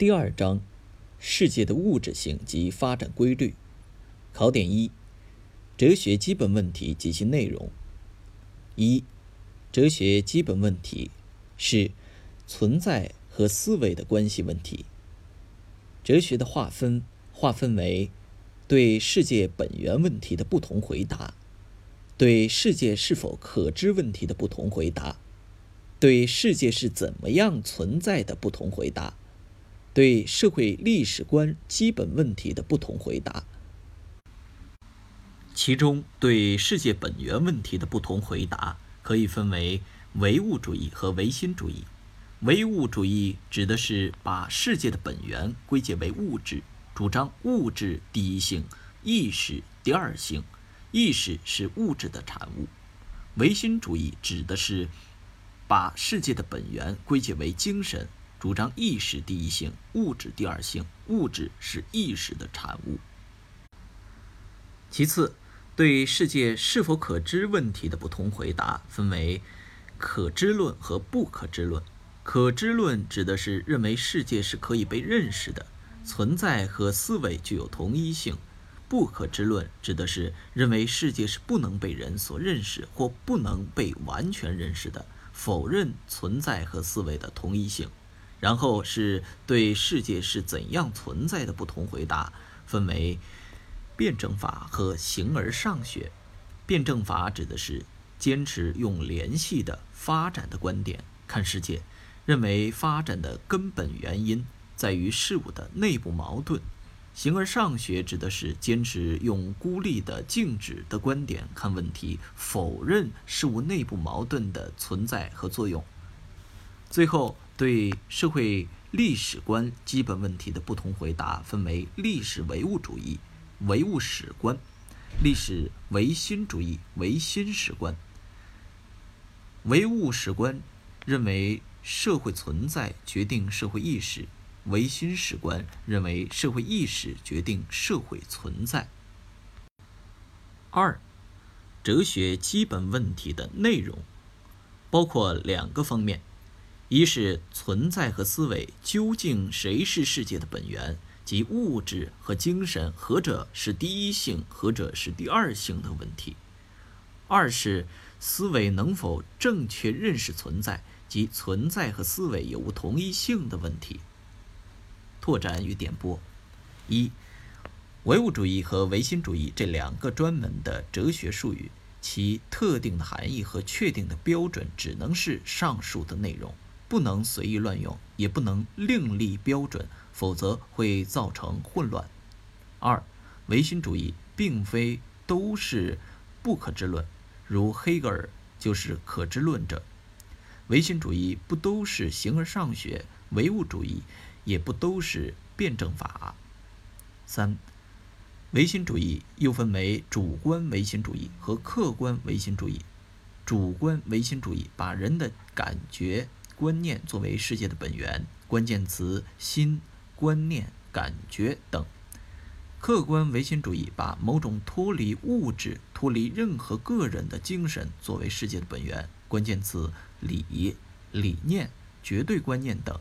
第二章：世界的物质性及发展规律。考点一：哲学基本问题及其内容。一、哲学基本问题是存在和思维的关系问题。哲学的划分划分为对世界本源问题的不同回答，对世界是否可知问题的不同回答，对世界是怎么样存在的不同回答。对社会历史观基本问题的不同回答，其中对世界本源问题的不同回答可以分为唯物主义和唯心主义。唯物主义指的是把世界的本源归结为物质，主张物质第一性，意识第二性，意识是物质的产物。唯心主义指的是把世界的本源归结为精神。主张意识第一性，物质第二性，物质是意识的产物。其次，对世界是否可知问题的不同回答分为可知论和不可知论。可知论指的是认为世界是可以被认识的，存在和思维具有同一性；不可知论指的是认为世界是不能被人所认识或不能被完全认识的，否认存在和思维的同一性。然后是对世界是怎样存在的不同回答，分为辩证法和形而上学。辩证法指的是坚持用联系的发展的观点看世界，认为发展的根本原因在于事物的内部矛盾。形而上学指的是坚持用孤立的静止的观点看问题，否认事物内部矛盾的存在和作用。最后。对社会历史观基本问题的不同回答分为历史唯物主义、唯物史观、历史唯心主义、唯心史观。唯物史观认为社会存在决定社会意识，唯心史观认为社会意识决定社会存在。二，哲学基本问题的内容包括两个方面。一是存在和思维究竟谁是世界的本源，即物质和精神何者是第一性，何者是第二性的问题；二是思维能否正确认识存在，即存在和思维有无同一性的问题。拓展与点拨：一、唯物主义和唯心主义这两个专门的哲学术语，其特定的含义和确定的标准，只能是上述的内容。不能随意乱用，也不能另立标准，否则会造成混乱。二，唯心主义并非都是不可知论，如黑格尔就是可知论者；唯心主义不都是形而上学，唯物主义也不都是辩证法。三，唯心主义又分为主观唯心主义和客观唯心主义。主观唯心主义把人的感觉。观念作为世界的本源，关键词心、观念、感觉等。客观唯心主义把某种脱离物质、脱离任何个人的精神作为世界的本源，关键词理、理念、绝对观念等。